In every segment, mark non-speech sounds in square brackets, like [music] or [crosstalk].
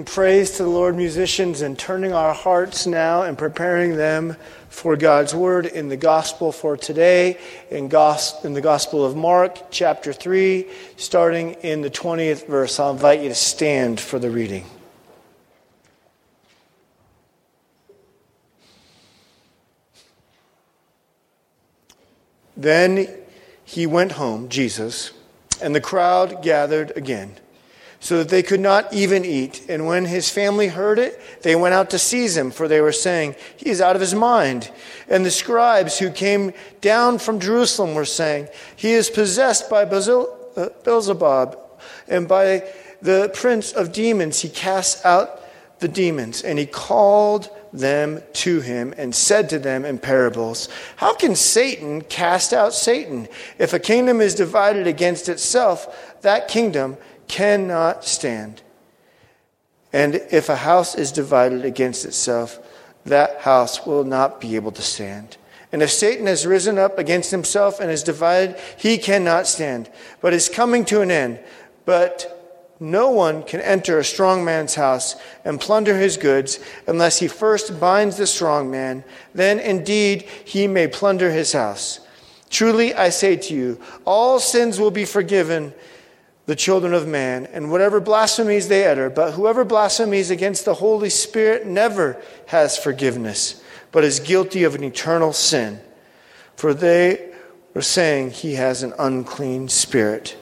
leading praise to the Lord, musicians, and turning our hearts now and preparing them for God's word in the gospel for today, in, gos- in the Gospel of Mark, chapter 3, starting in the 20th verse. I'll invite you to stand for the reading. Then he went home, Jesus, and the crowd gathered again so that they could not even eat. And when his family heard it, they went out to seize him, for they were saying, He is out of his mind. And the scribes who came down from Jerusalem were saying, He is possessed by uh, Beelzebub, and by the prince of demons he casts out the demons. And he called them to him and said to them in parables, How can Satan cast out Satan? If a kingdom is divided against itself, that kingdom cannot stand. And if a house is divided against itself, that house will not be able to stand. And if Satan has risen up against himself and is divided, he cannot stand, but is coming to an end. But no one can enter a strong man's house and plunder his goods unless he first binds the strong man. Then indeed he may plunder his house. Truly I say to you, all sins will be forgiven the children of man, and whatever blasphemies they utter. But whoever blasphemies against the Holy Spirit never has forgiveness, but is guilty of an eternal sin. For they were saying he has an unclean spirit.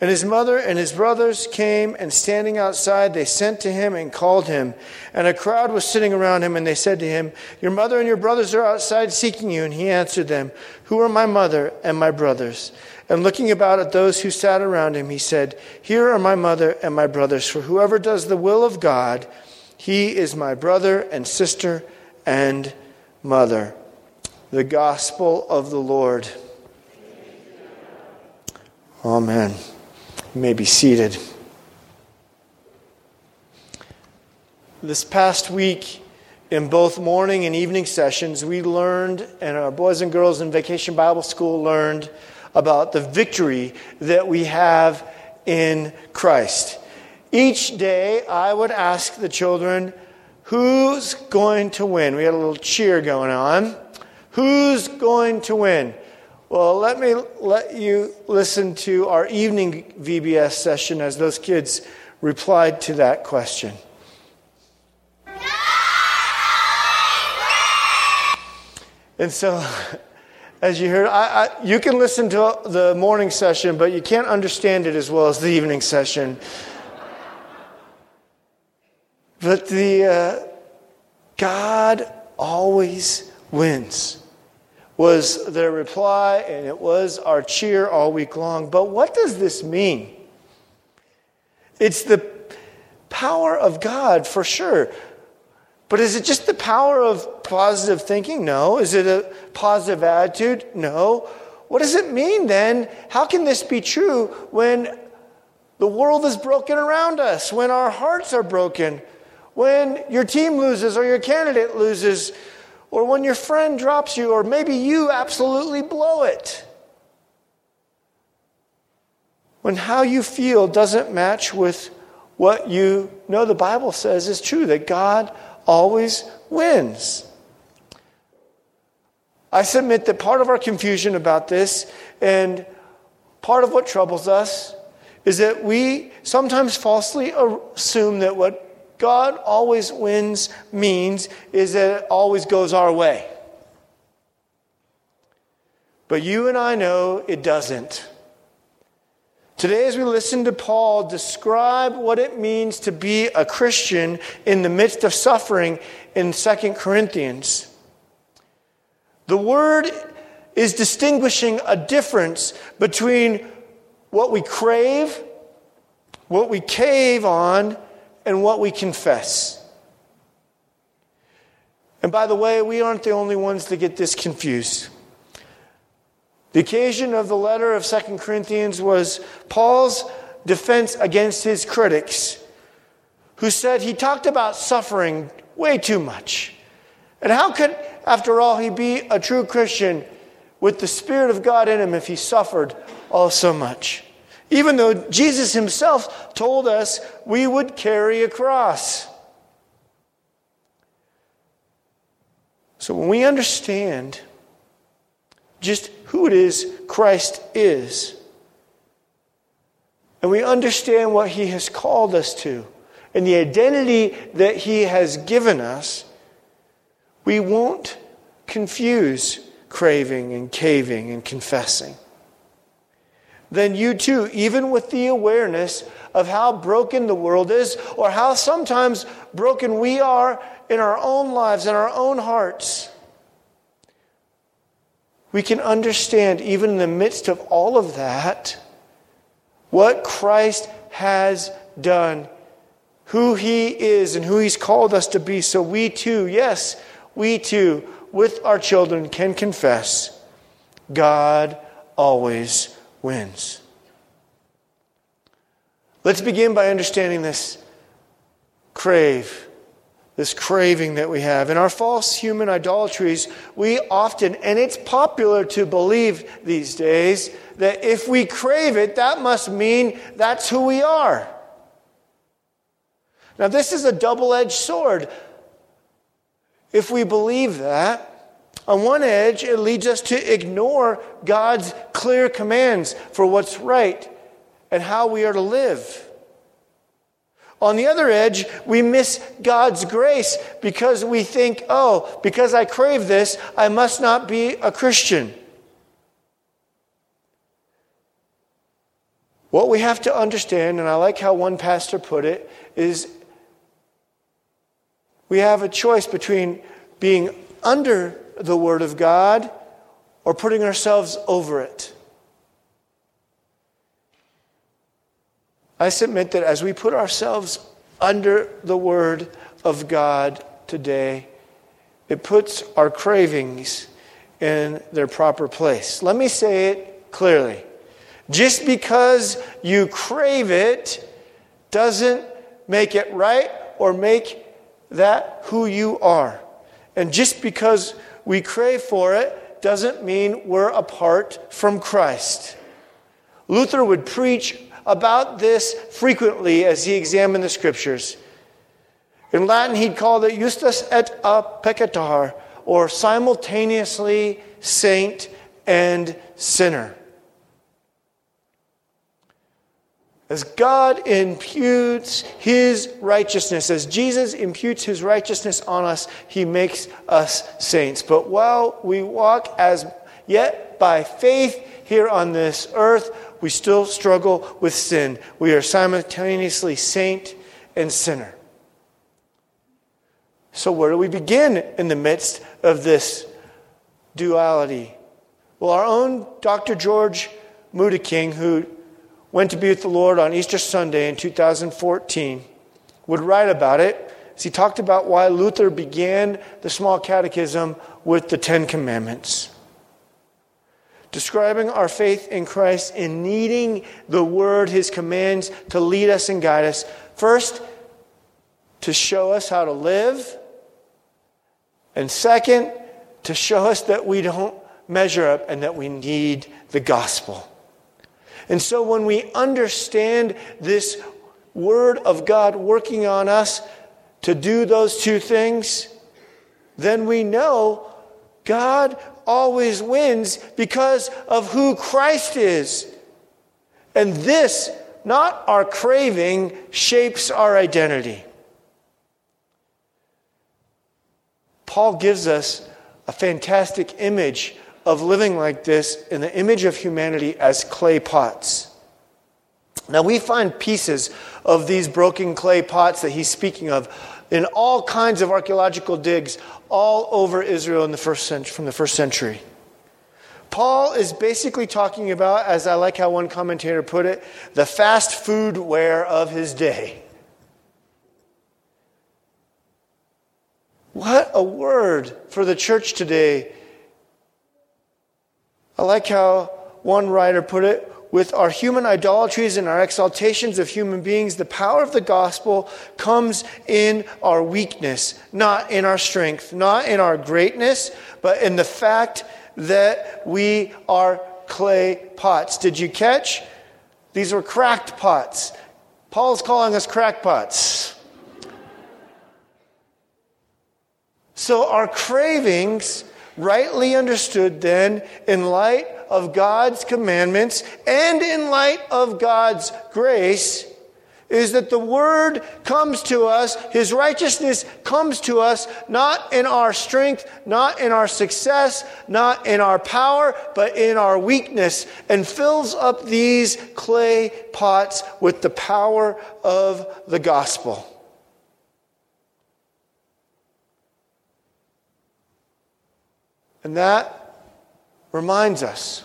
And his mother and his brothers came, and standing outside, they sent to him and called him. And a crowd was sitting around him, and they said to him, Your mother and your brothers are outside seeking you. And he answered them, Who are my mother and my brothers? And looking about at those who sat around him, he said, Here are my mother and my brothers, for whoever does the will of God, he is my brother and sister and mother. The gospel of the Lord. Amen. You may be seated. This past week, in both morning and evening sessions, we learned, and our boys and girls in Vacation Bible School learned, about the victory that we have in Christ. Each day, I would ask the children, Who's going to win? We had a little cheer going on. Who's going to win? Well, let me let you listen to our evening VBS session as those kids replied to that question. And so [laughs] as you heard, I, I, you can listen to the morning session, but you can't understand it as well as the evening session. But the uh, God always wins was their reply, and it was our cheer all week long. But what does this mean? It's the power of God for sure. But is it just the power of positive thinking? No. Is it a positive attitude? No. What does it mean then? How can this be true when the world is broken around us, when our hearts are broken, when your team loses or your candidate loses, or when your friend drops you, or maybe you absolutely blow it? When how you feel doesn't match with what you know the Bible says is true, that God always wins. I submit that part of our confusion about this and part of what troubles us is that we sometimes falsely assume that what God always wins means is that it always goes our way. But you and I know it doesn't. Today, as we listen to Paul describe what it means to be a Christian in the midst of suffering in 2 Corinthians, the word is distinguishing a difference between what we crave, what we cave on, and what we confess. And by the way, we aren't the only ones to get this confused. The occasion of the letter of Second Corinthians was Paul's defense against his critics, who said he talked about suffering way too much. And how could, after all, he be a true Christian with the Spirit of God in him if he suffered all so much? Even though Jesus himself told us we would carry a cross. So when we understand just who it is Christ is, and we understand what he has called us to, and the identity that he has given us, we won't confuse craving and caving and confessing. Then you too, even with the awareness of how broken the world is, or how sometimes broken we are in our own lives, in our own hearts, we can understand, even in the midst of all of that, what Christ has done, who he is, and who he's called us to be. So we too, yes, we too, with our children, can confess God always wins. Let's begin by understanding this crave this craving that we have. In our false human idolatries, we often, and it's popular to believe these days, that if we crave it, that must mean that's who we are. Now, this is a double edged sword. If we believe that, on one edge, it leads us to ignore God's clear commands for what's right and how we are to live. On the other edge, we miss God's grace because we think, oh, because I crave this, I must not be a Christian. What we have to understand, and I like how one pastor put it, is we have a choice between being under the Word of God or putting ourselves over it. I submit that as we put ourselves under the Word of God today, it puts our cravings in their proper place. Let me say it clearly. Just because you crave it doesn't make it right or make that who you are. And just because we crave for it doesn't mean we're apart from Christ. Luther would preach about this frequently as he examined the scriptures. In Latin, he'd call it justus et a peccator, or simultaneously saint and sinner. As God imputes his righteousness, as Jesus imputes his righteousness on us, he makes us saints. But while we walk as yet by faith here on this earth, we still struggle with sin. We are simultaneously saint and sinner. So, where do we begin in the midst of this duality? Well, our own Dr. George King, who went to be with the Lord on Easter Sunday in 2014, would write about it as he talked about why Luther began the small catechism with the Ten Commandments describing our faith in Christ and needing the Word, His commands to lead us and guide us. First, to show us how to live. And second, to show us that we don't measure up and that we need the gospel. And so when we understand this Word of God working on us to do those two things, then we know God always wins because of who Christ is. And this, not our craving, shapes our identity. Paul gives us a fantastic image of living like this in the image of humanity as clay pots. Now, we find pieces of these broken clay pots that he's speaking of in all kinds of archaeological digs all over Israel in the first century, from the first century. Paul is basically talking about, as I like how one commentator put it, the fast food ware of his day. What a word for the church today. I like how one writer put it with our human idolatries and our exaltations of human beings, the power of the gospel comes in our weakness, not in our strength, not in our greatness, but in the fact that we are clay pots. Did you catch? These were cracked pots. Paul's calling us crackpots. So our cravings, rightly understood then, in light of God's commandments and in light of God's grace, is that the word comes to us, his righteousness comes to us not in our strength, not in our success, not in our power, but in our weakness, and fills up these clay pots with the power of the gospel. And that reminds us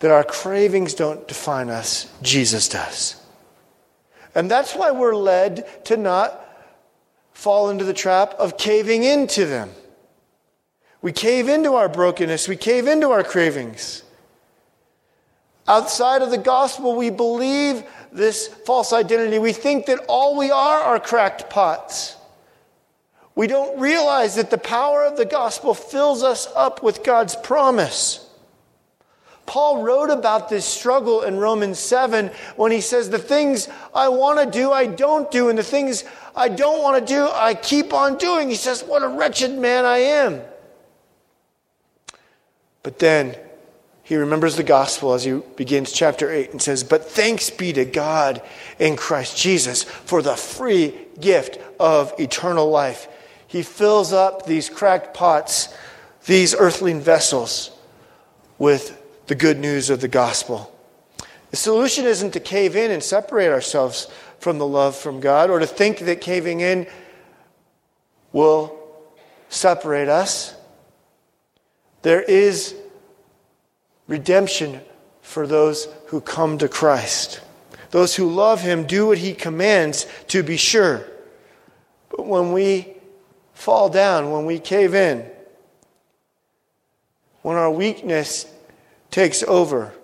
that our cravings don't define us, Jesus does. And that's why we're led to not fall into the trap of caving into them. We cave into our brokenness, we cave into our cravings. Outside of the gospel, we believe this false identity. We think that all we are are cracked pots. We don't realize that the power of the gospel fills us up with God's promise. Paul wrote about this struggle in Romans 7 when he says, The things I want to do, I don't do, and the things I don't want to do, I keep on doing. He says, What a wretched man I am. But then he remembers the gospel as he begins chapter 8 and says, But thanks be to God in Christ Jesus for the free gift of eternal life. He fills up these cracked pots, these earthling vessels, with the good news of the gospel. The solution isn't to cave in and separate ourselves from the love from God or to think that caving in will separate us. There is redemption for those who come to Christ. Those who love Him do what He commands to be sure. But when we fall down, when we cave in, when our weakness takes over,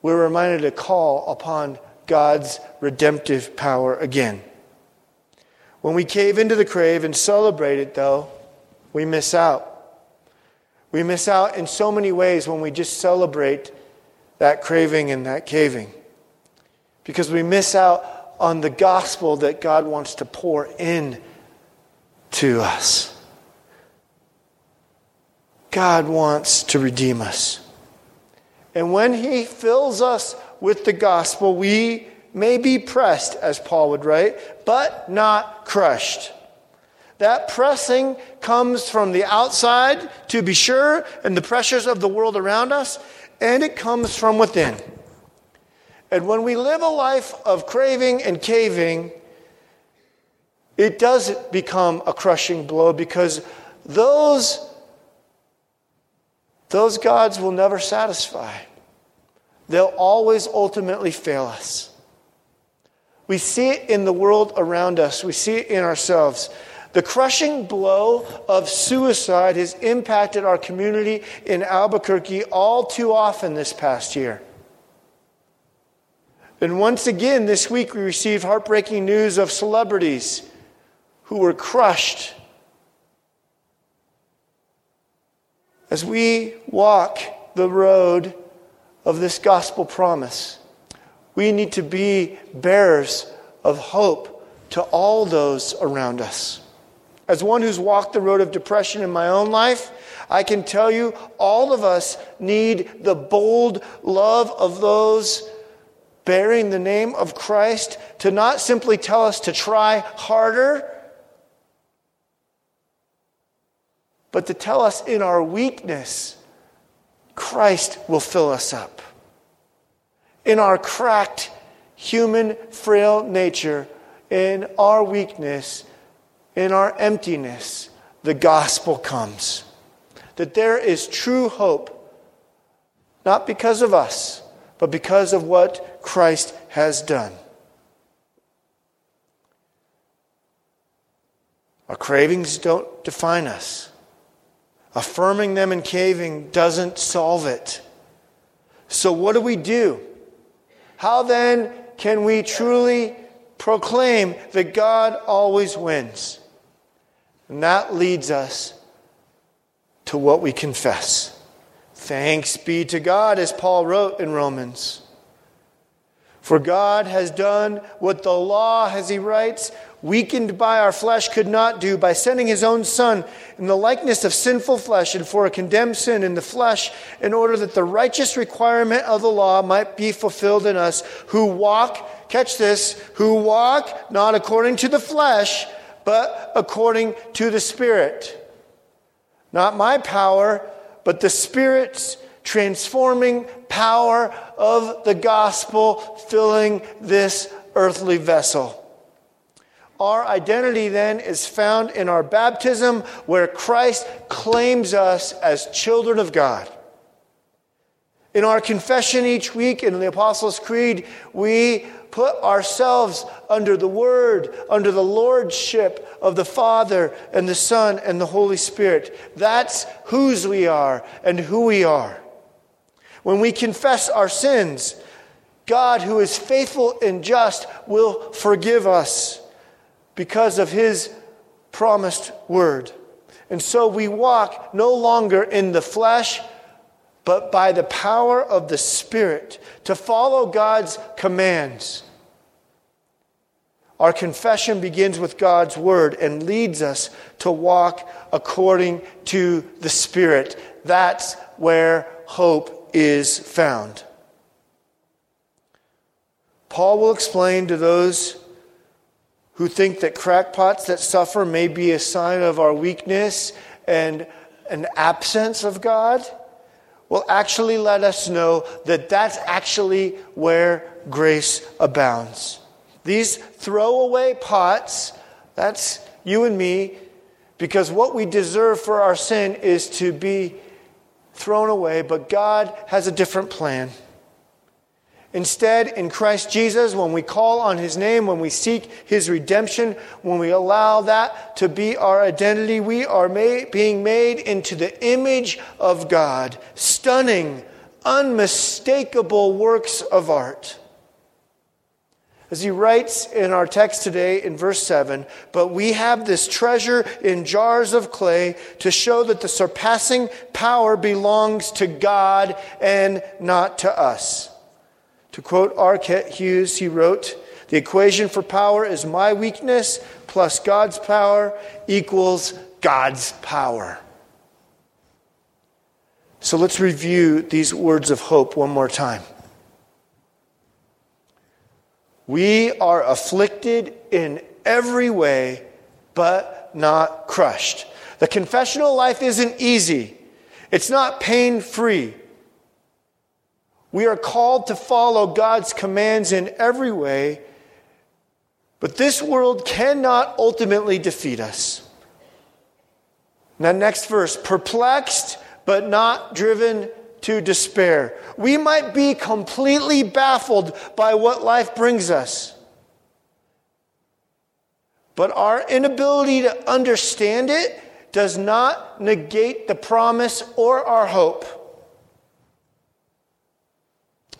we're reminded to call upon God's redemptive power again. When we cave into the crave and celebrate it, though, we miss out. We miss out in so many ways when we just celebrate that craving and that caving. Because we miss out on the gospel that God wants to pour in to us. God wants to redeem us. And when He fills us with the gospel, we may be pressed, as Paul would write, but not crushed. That pressing comes from the outside, to be sure, and the pressures of the world around us, and it comes from within. And when we live a life of craving and caving, it does become a crushing blow because those those gods will never satisfy. They'll always ultimately fail us. We see it in the world around us, we see it in ourselves. The crushing blow of suicide has impacted our community in Albuquerque all too often this past year. And once again, this week we received heartbreaking news of celebrities who were crushed as we walk the road of this gospel promise, we need to be bearers of hope to all those around us. As one who's walked the road of depression in my own life, I can tell you all of us need the bold love of those bearing the name of Christ to not simply tell us to try harder but to tell us in our weakness, Christ will fill us up. In our cracked, human, frail nature, in our weakness, in our emptiness, the gospel comes. That there is true hope, not because of us, but because of what Christ has done. Our cravings don't define us. Affirming them and caving doesn't solve it. So, what do we do? How then can we truly proclaim that God always wins? And that leads us to what we confess Thanks be to God, as Paul wrote in Romans. For God has done what the law, as he writes, weakened by our flesh, could not do by sending his own Son in the likeness of sinful flesh and for a condemned sin in the flesh, in order that the righteous requirement of the law might be fulfilled in us who walk, catch this, who walk not according to the flesh, but according to the Spirit. Not my power, but the Spirit's transforming power of the gospel filling this earthly vessel. Our identity then is found in our baptism, where Christ claims us as children of God. In our confession each week in the Apostles' Creed, we put ourselves under the Word, under the Lordship of the Father and the Son and the Holy Spirit. That's whose we are and who we are. When we confess our sins, God, who is faithful and just, will forgive us because of his promised word. And so we walk no longer in the flesh, but by the power of the Spirit to follow God's commands. Our confession begins with God's word and leads us to walk according to the Spirit. That's where hope is found. Paul will explain to those who think that crackpots that suffer may be a sign of our weakness and an absence of God, will actually let us know that that's actually where grace abounds. These throwaway pots, that's you and me, because what we deserve for our sin is to be thrown away, but God has a different plan. Instead, in Christ Jesus, when we call on His name, when we seek His redemption, when we allow that to be our identity, we are made, being made into the image of God. Stunning, unmistakable works of art. As he writes in our text today in verse 7, but we have this treasure in jars of clay to show that the surpassing power belongs to God and not to us. To quote. Kent Hughes, he wrote, The equation for power is my weakness plus God's power equals God's power. So let's review these words of hope one more time. We are afflicted in every way, but not crushed. The confessional life isn't easy, it's not pain free. We are called to follow God's commands in every way, but this world cannot ultimately defeat us. Now, next verse perplexed, but not driven to despair. We might be completely baffled by what life brings us. But our inability to understand it does not negate the promise or our hope.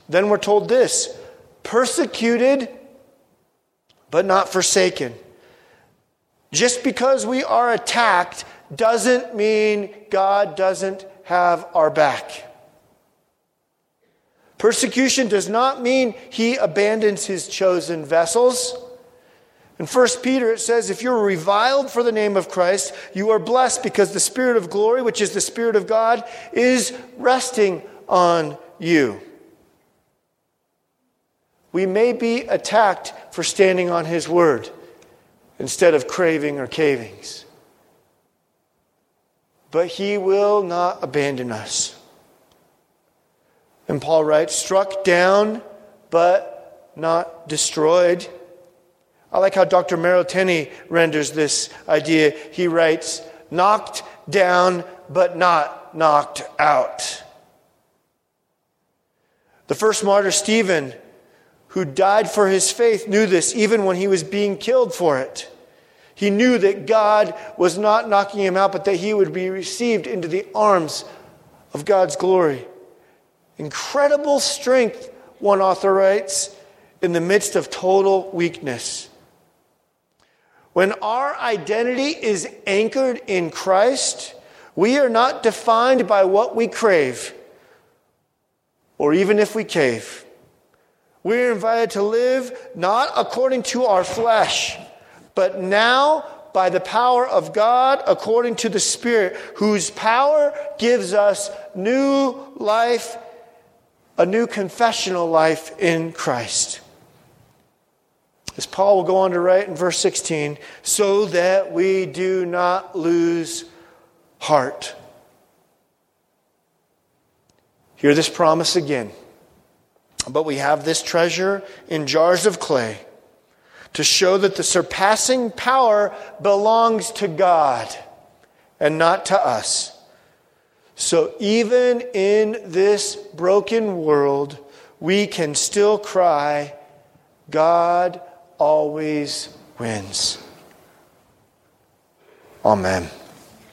Then we're told this persecuted, but not forsaken. Just because we are attacked doesn't mean God doesn't have our back. Persecution does not mean he abandons his chosen vessels. In 1 Peter, it says, If you're reviled for the name of Christ, you are blessed because the Spirit of glory, which is the Spirit of God, is resting on you. We may be attacked for standing on his word instead of craving or cavings. But he will not abandon us. And Paul writes, struck down, but not destroyed. I like how Dr. Merrill Tenney renders this idea. He writes, knocked down, but not knocked out. The first martyr, Stephen, who died for his faith, knew this even when he was being killed for it. He knew that God was not knocking him out, but that he would be received into the arms of God's glory. Incredible strength, one author writes, in the midst of total weakness. When our identity is anchored in Christ, we are not defined by what we crave. or even if we cave. We're invited to live not according to our flesh, but now by the power of God according to the Spirit, whose power gives us new life, a new confessional life in Christ. As Paul will go on to write in verse 16, so that we do not lose heart. Hear this promise again. But we have this treasure in jars of clay to show that the surpassing power belongs to God and not to us. So even in this broken world, we can still cry, God always wins. Amen.